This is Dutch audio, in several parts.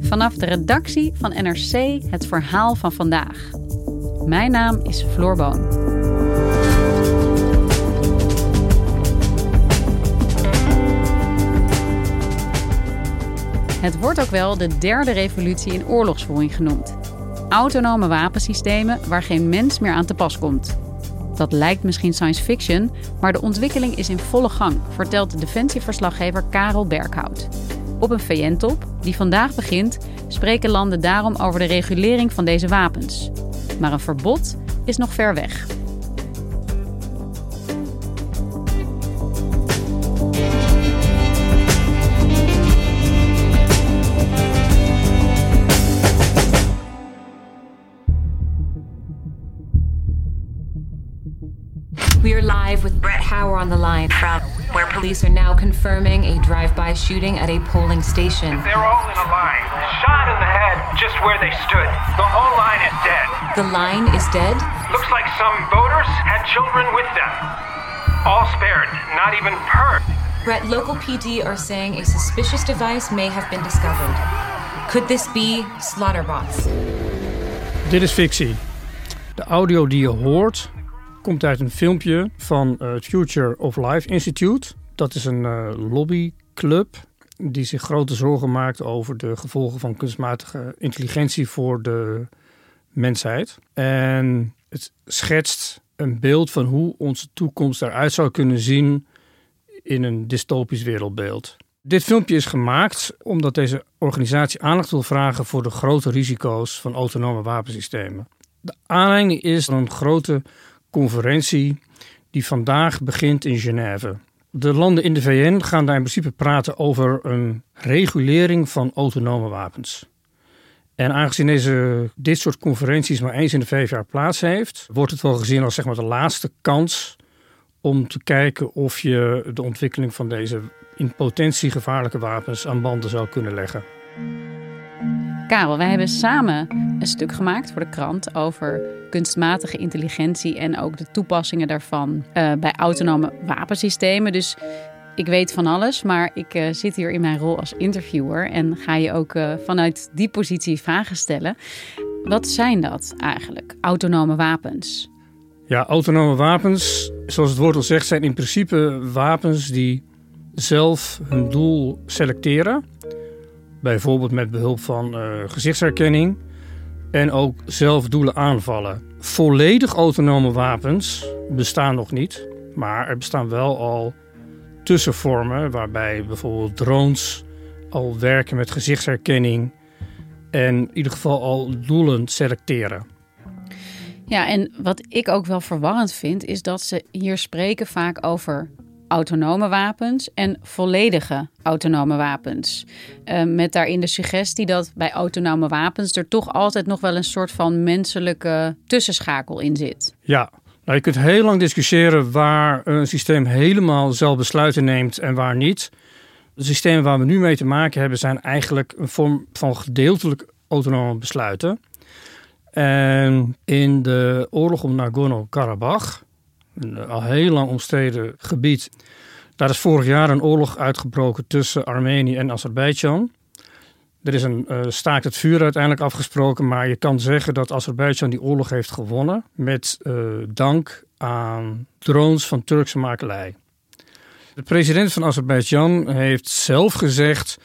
Vanaf de redactie van NRC het verhaal van vandaag. Mijn naam is Floor Boon. Het wordt ook wel de derde revolutie in oorlogsvoering genoemd. Autonome wapensystemen waar geen mens meer aan te pas komt. Dat lijkt misschien science fiction, maar de ontwikkeling is in volle gang, vertelt de defensieverslaggever Karel Berghout. Op een VN-top, die vandaag begint, spreken landen daarom over de regulering van deze wapens. Maar een verbod is nog ver weg. We are live with Brett Hauer on the line from where police are now confirming a drive-by shooting at a polling station. They're all in a line, shot in the head just where they stood. The whole line is dead. The line is dead. Looks like some voters had children with them. All spared, not even hurt. Brett, local PD are saying a suspicious device may have been discovered. Could this be slaughterbots? Dit is fictie. De audio die je hoort komt uit een filmpje van eh, het Future of Life Institute. Dat is een uh, lobbyclub die zich grote zorgen maakt over de gevolgen van kunstmatige intelligentie voor de mensheid. En het schetst een beeld van hoe onze toekomst eruit zou kunnen zien in een dystopisch wereldbeeld. Dit filmpje is gemaakt omdat deze organisatie aandacht wil vragen voor de grote risico's van autonome wapensystemen. De aanleiding is een grote conferentie die vandaag begint in Genève. De landen in de VN gaan daar in principe praten over een regulering van autonome wapens. En aangezien deze, dit soort conferenties maar eens in de vijf jaar plaats heeft, wordt het wel gezien als zeg maar, de laatste kans om te kijken of je de ontwikkeling van deze in potentie gevaarlijke wapens aan banden zou kunnen leggen. Karel, wij hebben samen een stuk gemaakt voor de krant over kunstmatige intelligentie en ook de toepassingen daarvan uh, bij autonome wapensystemen. Dus ik weet van alles, maar ik uh, zit hier in mijn rol als interviewer en ga je ook uh, vanuit die positie vragen stellen. Wat zijn dat eigenlijk, autonome wapens? Ja, autonome wapens, zoals het woord al zegt, zijn in principe wapens die zelf hun doel selecteren. Bijvoorbeeld met behulp van uh, gezichtsherkenning. En ook zelf doelen aanvallen. Volledig autonome wapens bestaan nog niet. Maar er bestaan wel al tussenvormen waarbij bijvoorbeeld drones al werken met gezichtsherkenning. En in ieder geval al doelen selecteren. Ja, en wat ik ook wel verwarrend vind, is dat ze hier spreken vaak over autonome wapens en volledige autonome wapens. Uh, met daarin de suggestie dat bij autonome wapens er toch altijd nog wel een soort van menselijke tussenschakel in zit. Ja, nou, je kunt heel lang discussiëren waar een systeem helemaal zelf besluiten neemt en waar niet. De systemen waar we nu mee te maken hebben zijn eigenlijk een vorm van gedeeltelijk autonome besluiten. En in de oorlog om Nagorno-Karabakh, een al heel lang omstreden gebied, daar is vorig jaar een oorlog uitgebroken tussen Armenië en Azerbeidzjan. Er is een uh, staakt het vuur uiteindelijk afgesproken, maar je kan zeggen dat Azerbeidzjan die oorlog heeft gewonnen met uh, dank aan drones van Turkse makelij. De president van Azerbeidzjan heeft zelf gezegd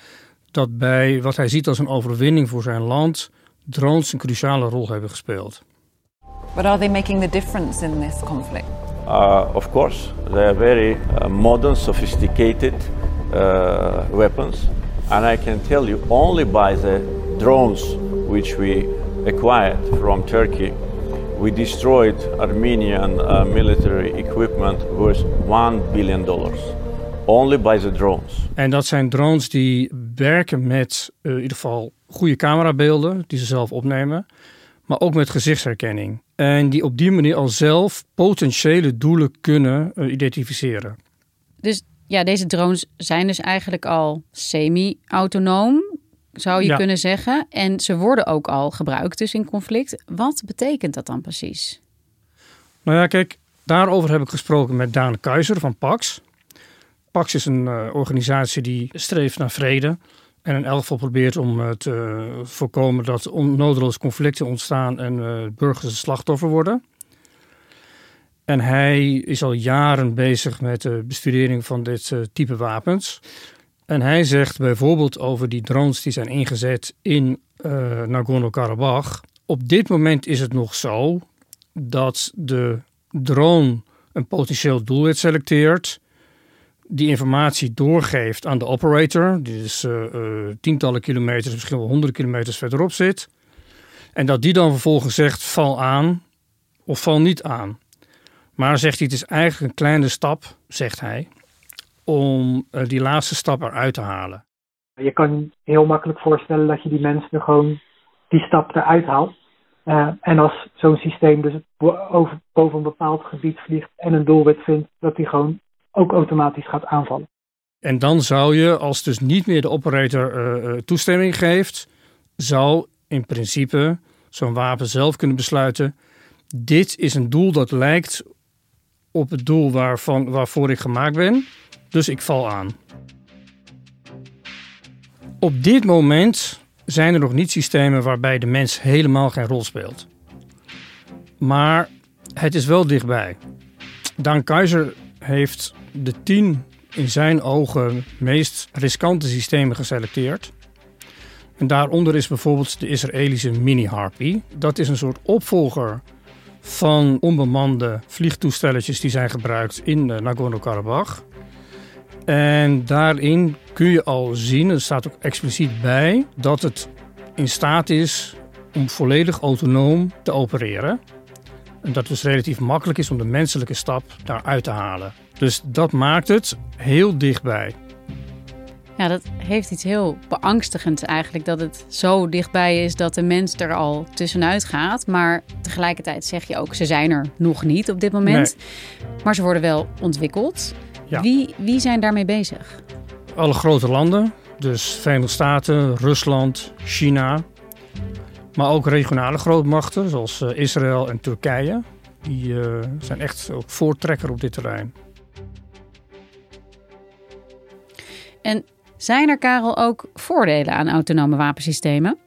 dat bij wat hij ziet als een overwinning voor zijn land drones een cruciale rol hebben gespeeld. But are they making the difference in this conflict? Uh, of course, they are very uh, modern, sophisticated uh, weapons, and I can tell you only by the drones which we acquired from Turkey, we destroyed Armenian uh, military equipment worth one billion dollars. only by the drones. En dat zijn drones die werken met uh, in ieder geval goede camerabeelden die ze zelf opnemen, maar ook met gezichtsherkenning. En die op die manier al zelf potentiële doelen kunnen uh, identificeren. Dus ja, deze drones zijn dus eigenlijk al semi-autonoom, zou je Ja. kunnen zeggen. En ze worden ook al gebruikt dus in conflict. Wat betekent dat dan precies? Nou ja, kijk, daarover heb ik gesproken met Daan Keizer van PAX. PAX is een eh, organisatie die streeft naar vrede. En in elk geval probeert om eh, te voorkomen dat onnodeloos conflicten ontstaan en eh, burgers slachtoffer worden. En hij is al jaren bezig met de bestudering van dit eh, type wapens. En hij zegt bijvoorbeeld over die drones die zijn ingezet in eh Nagorno-Karabakh. Op dit moment is het nog zo dat de drone een potentieel doelwit selecteert, die informatie doorgeeft aan de operator, die dus eh, eh, tientallen kilometers, misschien wel honderden kilometers verderop zit, en dat die dan vervolgens zegt val aan of val niet aan. Maar zegt hij, het is eigenlijk een kleine stap, zegt hij, om eh, die laatste stap eruit te halen. Je kan heel makkelijk voorstellen dat je die mensen gewoon die stap eruit haalt. En als zo'n systeem dus boven een bepaald gebied vliegt en een doelwit vindt, dat die gewoon ook automatisch gaat aanvallen. En dan zou je, als dus niet meer de operator eh, eh, toestemming geeft, zou in principe zo'n wapen zelf kunnen besluiten: dit is een doel dat lijkt op het doel waarvan, waarvoor ik gemaakt ben, dus ik val aan. Op dit moment zijn er nog niet systemen waarbij de mens helemaal geen rol speelt. Maar het is wel dichtbij. Daan Keizer heeft de tien in zijn ogen meest riskante systemen geselecteerd. En daaronder is bijvoorbeeld de Israëlische Mini Harpy. Dat is een soort opvolger van onbemande vliegtoestelletjes die zijn gebruikt in eh, Nagorno-Karabakh. En daarin kun je al zien, er staat ook expliciet bij, dat het in staat is om volledig autonoom te opereren. En dat het dus relatief makkelijk is om de menselijke stap daaruit te halen. Dus dat maakt het heel dichtbij. Ja, dat heeft iets heel beangstigends eigenlijk. Dat het zo dichtbij is dat de mens er al tussenuit gaat. Maar tegelijkertijd zeg je ook, ze zijn er nog niet op dit moment. Maar ze worden wel ontwikkeld. Ja. Wie, wie zijn daarmee bezig? Alle grote landen, dus Verenigde Staten, Rusland, China. Maar ook regionale grootmachten zoals eh, Israël en Turkije. Die eh, zijn echt ook voortrekker op dit terrein. En zijn er, Karel, ook voordelen aan autonome wapensystemen?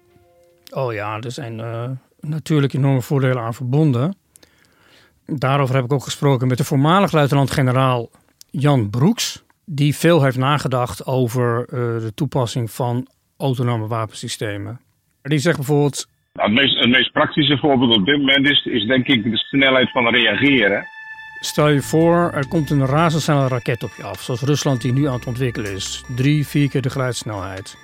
Oh ja, er zijn eh, natuurlijk enorme voordelen aan verbonden. Daarover heb ik ook gesproken met de voormalig luitenant-generaal Jan Broeks. Die veel heeft nagedacht over de toepassing van autonome wapensystemen. Die zegt bijvoorbeeld, Nou, het, meest, meest praktische voorbeeld op dit moment is, is denk ik de snelheid van reageren. stel je voor er komt een razendsnelle raket op je af. Zoals Rusland die nu aan het ontwikkelen is. Drie, vier keer de geluidssnelheid.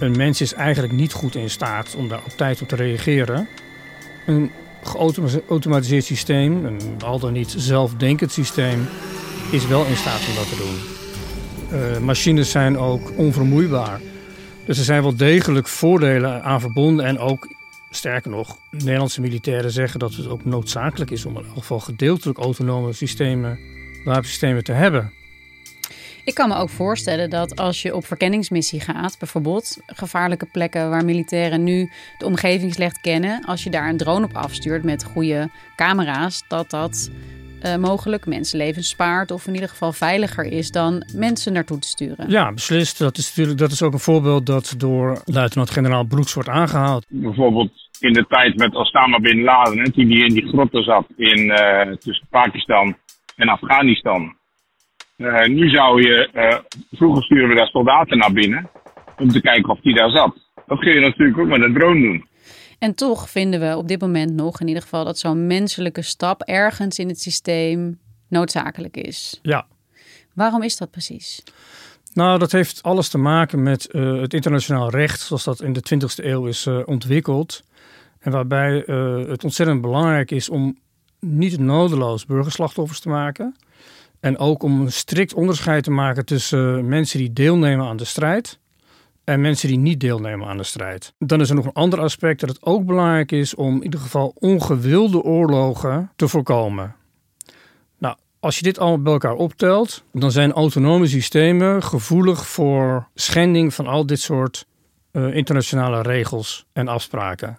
Een mens is eigenlijk niet goed in staat om daar op tijd op te reageren. Een geautomatiseerd systeem, een al dan niet zelfdenkend systeem, is wel in staat om dat te doen. Eh, machines zijn ook onvermoeibaar. Dus er zijn wel degelijk voordelen aan verbonden. En ook, sterker nog, Nederlandse militairen zeggen dat het ook noodzakelijk is om in elk geval gedeeltelijk autonome systemen, wapensystemen te hebben. Ik kan me ook voorstellen dat als je op verkenningsmissie gaat, bijvoorbeeld gevaarlijke plekken waar militairen nu de omgeving slecht kennen, als je daar een drone op afstuurt met goede camera's, dat dat eh, mogelijk mensenlevens spaart of in ieder geval veiliger is dan mensen naartoe te sturen. Ja, beslist. Dat is natuurlijk dat is ook een voorbeeld dat door luitenant-generaal Broeks wordt aangehaald. Bijvoorbeeld in de tijd met Osama Bin Laden, hè, toen hij in die grotten zat in, eh, tussen Pakistan en Afghanistan. Eh, nu zou je, eh, vroeger sturen we daar soldaten naar binnen om te kijken of die daar zat. Dat kun je natuurlijk ook met een drone doen. En toch vinden we op dit moment nog in ieder geval dat zo'n menselijke stap ergens in het systeem noodzakelijk is. Ja. Waarom is dat precies? Nou, dat heeft alles te maken met eh, het internationaal recht, zoals dat in de 20e eeuw is eh, ontwikkeld. En waarbij eh, het ontzettend belangrijk is om niet nodeloos burgerslachtoffers te maken. En ook om een strikt onderscheid te maken tussen mensen die deelnemen aan de strijd en mensen die niet deelnemen aan de strijd. Dan is er nog een ander aspect dat het ook belangrijk is om in ieder geval ongewilde oorlogen te voorkomen. Nou, als je dit allemaal bij elkaar optelt, dan zijn autonome systemen gevoelig voor schending van al dit soort uh, internationale regels en afspraken.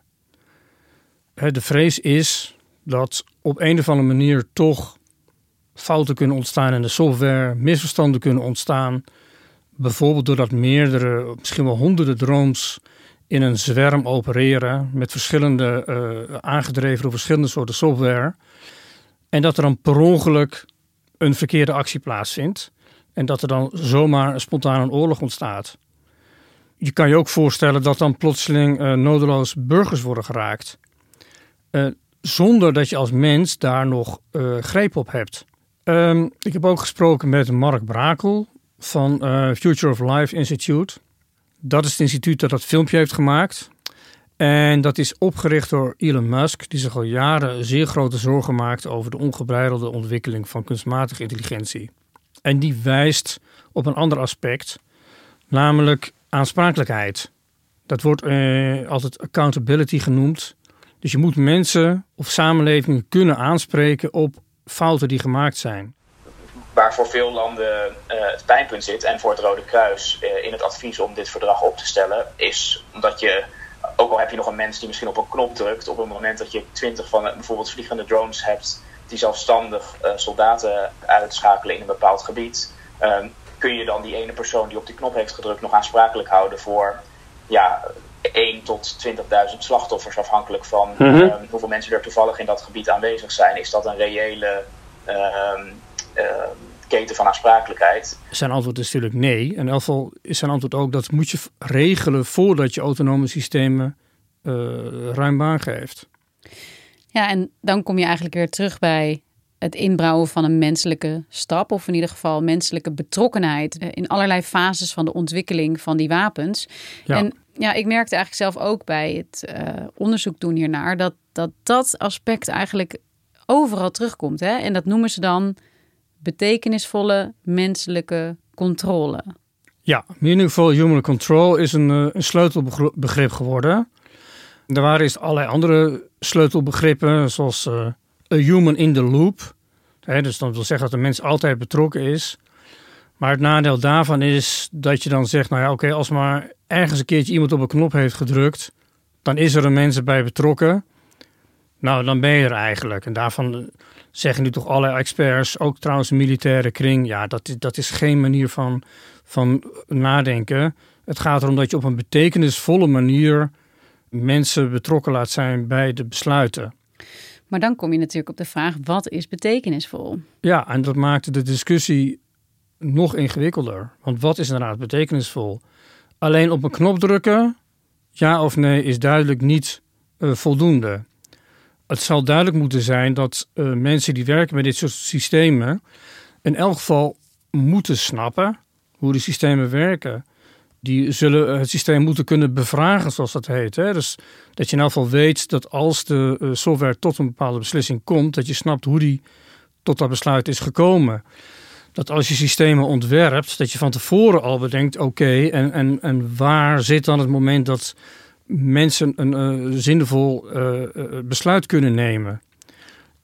De vrees is dat op een of andere manier toch fouten kunnen ontstaan in de software, misverstanden kunnen ontstaan. Bijvoorbeeld doordat meerdere, misschien wel honderden drones in een zwerm opereren met verschillende, uh, aangedreven door verschillende soorten software. En dat er dan per ongeluk een verkeerde actie plaatsvindt. En dat er dan zomaar een spontane oorlog ontstaat. Je kan je ook voorstellen dat dan plotseling uh, nodeloos burgers worden geraakt. Uh, zonder dat je als mens daar nog greep op hebt. Um, ik heb ook gesproken met Mark Brakel van Future of Life Institute. Dat is het instituut dat dat filmpje heeft gemaakt. En dat is opgericht door Elon Musk, die zich al jaren zeer grote zorgen maakt over de ongebreidelde ontwikkeling van kunstmatige intelligentie. En die wijst op een ander aspect, namelijk aansprakelijkheid. Dat wordt eh, altijd accountability genoemd. Dus je moet mensen of samenlevingen kunnen aanspreken op fouten die gemaakt zijn. Waar voor veel landen uh, het pijnpunt zit en voor het Rode Kruis uh, in het advies om dit verdrag op te stellen, is omdat je, ook al heb je nog een mens die misschien op een knop drukt, op het moment dat je twintig van bijvoorbeeld vliegende drones hebt die zelfstandig uh, soldaten uitschakelen in een bepaald gebied, ehm, kun je dan die ene persoon die op die knop heeft gedrukt nog aansprakelijk houden voor ja, 1 tot 20.000 slachtoffers, afhankelijk van mm -hmm. um, hoeveel mensen er toevallig in dat gebied aanwezig zijn. Is dat een reële um, uh, keten van aansprakelijkheid? Zijn antwoord is natuurlijk nee. En in elk geval is zijn antwoord ook dat moet je regelen voordat je autonome systemen uh, ruim baan geeft. Ja, en dan kom je eigenlijk weer terug bij het inbouwen van een menselijke stap, of in ieder geval menselijke betrokkenheid in allerlei fases van de ontwikkeling van die wapens. Ja. En ja, ik merkte eigenlijk zelf ook bij het uh, onderzoek doen hiernaar dat, dat dat aspect eigenlijk overal terugkomt. Hè? En dat noemen ze dan betekenisvolle menselijke controle. Ja, meaningful human control is een, uh, een sleutelbegrip geworden. Er waren eerst allerlei andere sleutelbegrippen, zoals uh, a human in the loop. Dus dat wil zeggen dat de mens altijd betrokken is. Maar het nadeel daarvan is dat je dan zegt, nou ja, oké, als maar ergens een keertje iemand op een knop heeft gedrukt, dan is er een mens bij betrokken. Nou, dan ben je er eigenlijk. En daarvan zeggen nu toch alle experts, ook trouwens militaire kring, ja, dat, dat is geen manier van, van nadenken. Het gaat erom dat je op een betekenisvolle manier mensen betrokken laat zijn bij de besluiten. Maar dan kom je natuurlijk op de vraag: wat is betekenisvol? Ja, en dat maakte de discussie nog ingewikkelder. Want wat is inderdaad betekenisvol? Alleen op een knop drukken, ja of nee, is duidelijk niet uh, voldoende. Het zal duidelijk moeten zijn dat uh, mensen die werken met dit soort systemen in elk geval moeten snappen hoe die systemen werken. Die zullen het systeem moeten kunnen bevragen, zoals dat heet. Hè? Dus dat je in elk geval weet dat als de uh, software tot een bepaalde beslissing komt, dat je snapt hoe die tot dat besluit is gekomen dat als je systemen ontwerpt, dat je van tevoren al bedenkt: oké, en, en, en waar zit dan het moment dat mensen een uh, zinvol uh, besluit kunnen nemen?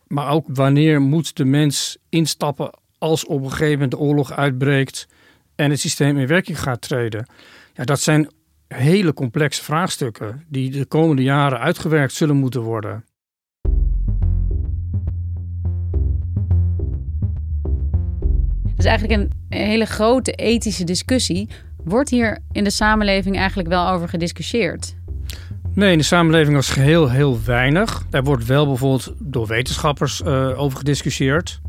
Maar ook wanneer moet de mens instappen als op een gegeven moment de oorlog uitbreekt en het systeem in werking gaat treden? Ja, dat zijn hele complexe vraagstukken die de komende jaren uitgewerkt zullen moeten worden. is eigenlijk een hele grote ethische discussie. Wordt hier in de samenleving eigenlijk wel over gediscussieerd? Nee, in de samenleving als geheel heel weinig. Daar wordt wel bijvoorbeeld door wetenschappers uh, over gediscussieerd.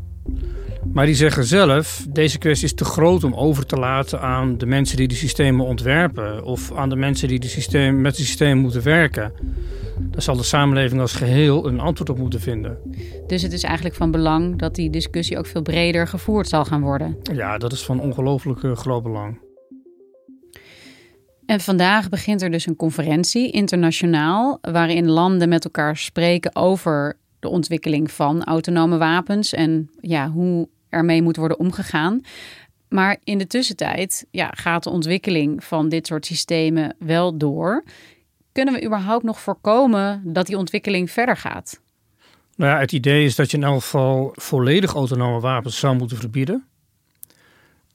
Maar die zeggen zelf, deze kwestie is te groot om over te laten aan de mensen die die systemen ontwerpen. Of aan de mensen die die systeem, met die systemen moeten werken. Daar zal de samenleving als geheel een antwoord op moeten vinden. Dus het is eigenlijk van belang dat die discussie ook veel breder gevoerd zal gaan worden. Ja, dat is van ongelooflijk groot belang. En vandaag begint er dus een conferentie internationaal waarin landen met elkaar spreken over de ontwikkeling van autonome wapens en ja, hoe ermee moet worden omgegaan. Maar in de tussentijd ja, gaat de ontwikkeling van dit soort systemen wel door. Kunnen we überhaupt nog voorkomen dat die ontwikkeling verder gaat? Nou ja, het idee is dat je in elk geval volledig autonome wapens zou moeten verbieden.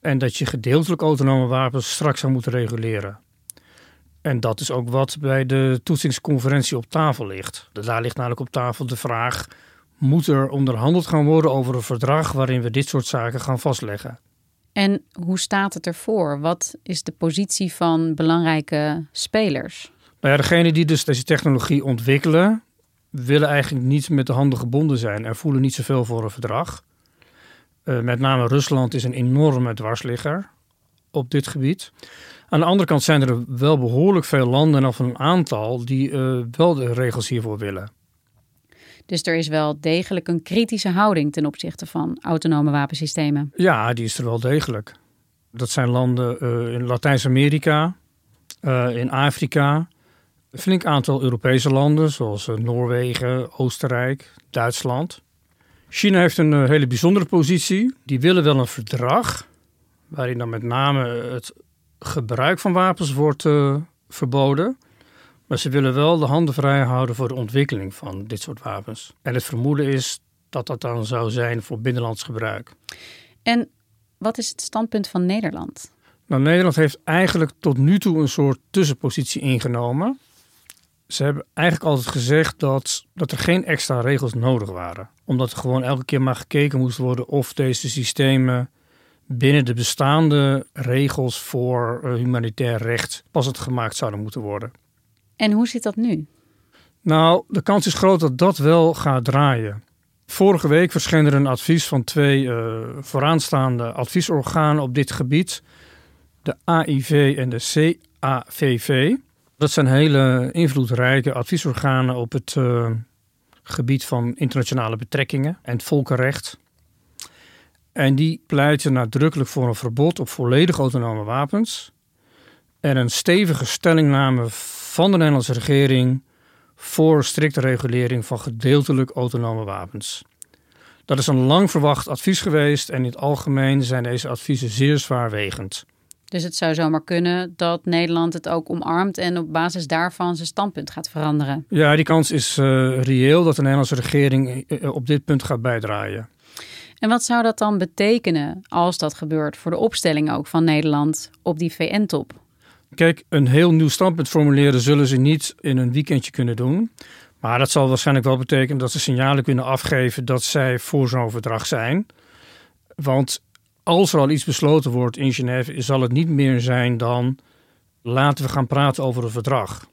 En dat je gedeeltelijk autonome wapens straks zou moeten reguleren. En dat is ook wat bij de toetsingsconferentie op tafel ligt. Daar ligt namelijk op tafel de vraag: moet er onderhandeld gaan worden over een verdrag waarin we dit soort zaken gaan vastleggen? En hoe staat het ervoor? Wat is de positie van belangrijke spelers? Nou ja, degene die dus deze technologie ontwikkelen, willen eigenlijk niet met de handen gebonden zijn en voelen niet zoveel voor een verdrag. Uh, met name Rusland is een enorme dwarsligger op dit gebied. Aan de andere kant zijn er wel behoorlijk veel landen, of een aantal, die uh, wel de regels hiervoor willen. Dus er is wel degelijk een kritische houding ten opzichte van autonome wapensystemen. Ja, die is er wel degelijk. Dat zijn landen uh, in Latijns-Amerika, uh, in Afrika, een flink aantal Europese landen, zoals Noorwegen, Oostenrijk, Duitsland. China heeft een hele bijzondere positie. Die willen wel een verdrag, waarin dan met name het gebruik van wapens wordt uh, verboden. Maar ze willen wel de handen vrij houden voor de ontwikkeling van dit soort wapens. En het vermoeden is dat dat dan zou zijn voor binnenlands gebruik. En wat is het standpunt van Nederland? Nou, Nederland heeft eigenlijk tot nu toe een soort tussenpositie ingenomen. Ze hebben eigenlijk altijd gezegd dat, dat er geen extra regels nodig waren. Omdat er gewoon elke keer maar gekeken moest worden of deze systemen binnen de bestaande regels voor uh, humanitair recht pas het gemaakt zouden moeten worden. En hoe zit dat nu? Nou, de kans is groot dat dat wel gaat draaien. Vorige week verscheen er een advies van twee uh, vooraanstaande adviesorganen op dit gebied, de AIV en de CAVV. Dat zijn hele invloedrijke adviesorganen op het uh, gebied van internationale betrekkingen en het volkenrecht. En die pleiten nadrukkelijk voor een verbod op volledig autonome wapens en een stevige stellingname van de Nederlandse regering voor strikte regulering van gedeeltelijk autonome wapens. Dat is een lang verwacht advies geweest en in het algemeen zijn deze adviezen zeer zwaarwegend. Dus het zou zomaar kunnen dat Nederland het ook omarmt en op basis daarvan zijn standpunt gaat veranderen. Ja, die kans is uh, reëel dat de Nederlandse regering uh, op dit punt gaat bijdraaien. En wat zou dat dan betekenen als dat gebeurt voor de opstelling ook van Nederland op die VN-top? Kijk, een heel nieuw standpunt formuleren zullen ze niet in een weekendje kunnen doen. Maar dat zal waarschijnlijk wel betekenen dat ze signalen kunnen afgeven dat zij voor zo'n verdrag zijn. Want als er al iets besloten wordt in Genève, zal het niet meer zijn dan laten we gaan praten over een verdrag.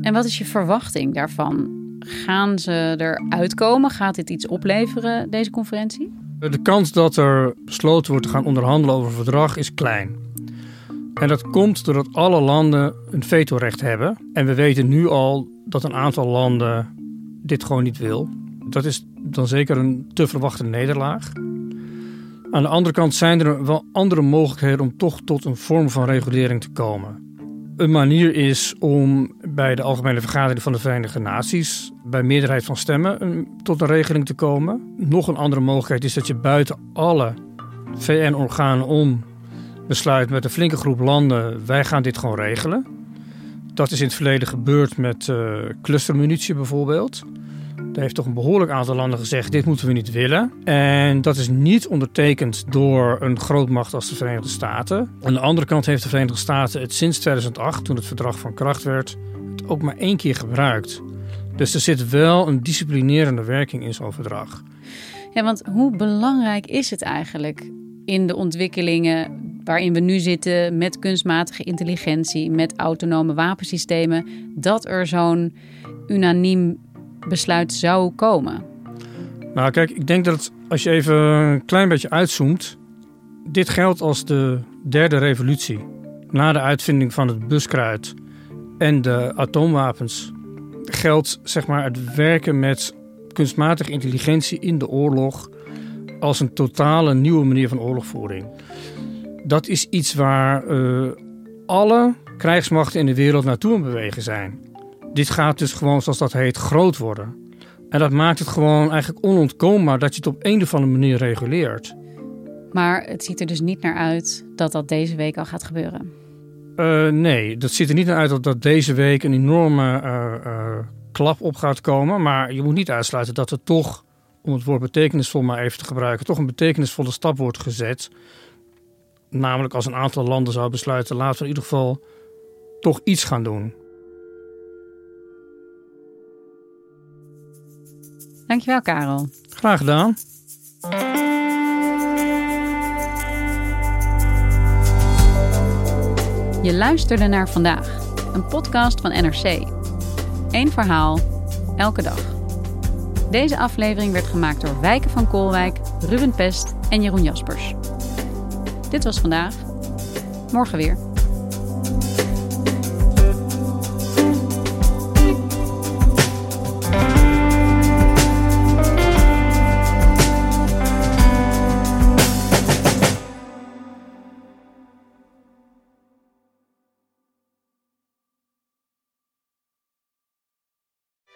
En wat is je verwachting daarvan? Gaan ze eruit komen? Gaat dit iets opleveren, deze conferentie? De kans dat er besloten wordt te gaan onderhandelen over een verdrag is klein. En dat komt doordat alle landen een vetorecht hebben. En we weten nu al dat een aantal landen dit gewoon niet wil. Dat is dan zeker een te verwachte nederlaag. Aan de andere kant zijn er wel andere mogelijkheden om toch tot een vorm van regulering te komen. Een manier is om bij de Algemene Vergadering van de Verenigde Naties bij meerderheid van stemmen tot een regeling te komen. Nog een andere mogelijkheid is dat je buiten alle VN-organen om besluit met een flinke groep landen: wij gaan dit gewoon regelen. Dat is in het verleden gebeurd met uh, clustermunitie bijvoorbeeld. Daar heeft toch een behoorlijk aantal landen gezegd: dit moeten we niet willen. En dat is niet ondertekend door een grootmacht als de Verenigde Staten. Aan de andere kant heeft de Verenigde Staten het sinds 2008, toen het verdrag van kracht werd, ook maar één keer gebruikt. Dus er zit wel een disciplinerende werking in zo'n verdrag. Ja, want hoe belangrijk is het eigenlijk in de ontwikkelingen waarin we nu zitten met kunstmatige intelligentie, met autonome wapensystemen, dat er zo'n unaniem besluit zou komen? Nou, kijk, ik denk dat als je even een klein beetje uitzoomt, dit geldt als de derde revolutie. Na de uitvinding van het buskruid en de atoomwapens geldt zeg maar het werken met kunstmatige intelligentie in de oorlog als een totale nieuwe manier van oorlogvoering. Dat is iets waar uh, alle krijgsmachten in de wereld naartoe aan bewegen zijn. Dit gaat dus gewoon, zoals dat heet, groot worden. En dat maakt het gewoon eigenlijk onontkoombaar dat je het op een of andere manier reguleert. Maar het ziet er dus niet naar uit dat dat deze week al gaat gebeuren. Uh, nee, dat ziet er niet naar uit dat, dat deze week een enorme uh, uh, klap op gaat komen. Maar je moet niet uitsluiten dat er toch, om het woord betekenisvol maar even te gebruiken, toch een betekenisvolle stap wordt gezet. Namelijk als een aantal landen zou besluiten, laten we in ieder geval toch iets gaan doen. Dankjewel, Karel. Graag gedaan. Je luisterde naar vandaag, een podcast van NRC. Eén verhaal, elke dag. Deze aflevering werd gemaakt door Wijken van Koolwijk, Ruben Pest en Jeroen Jaspers. Dit was vandaag. Morgen weer.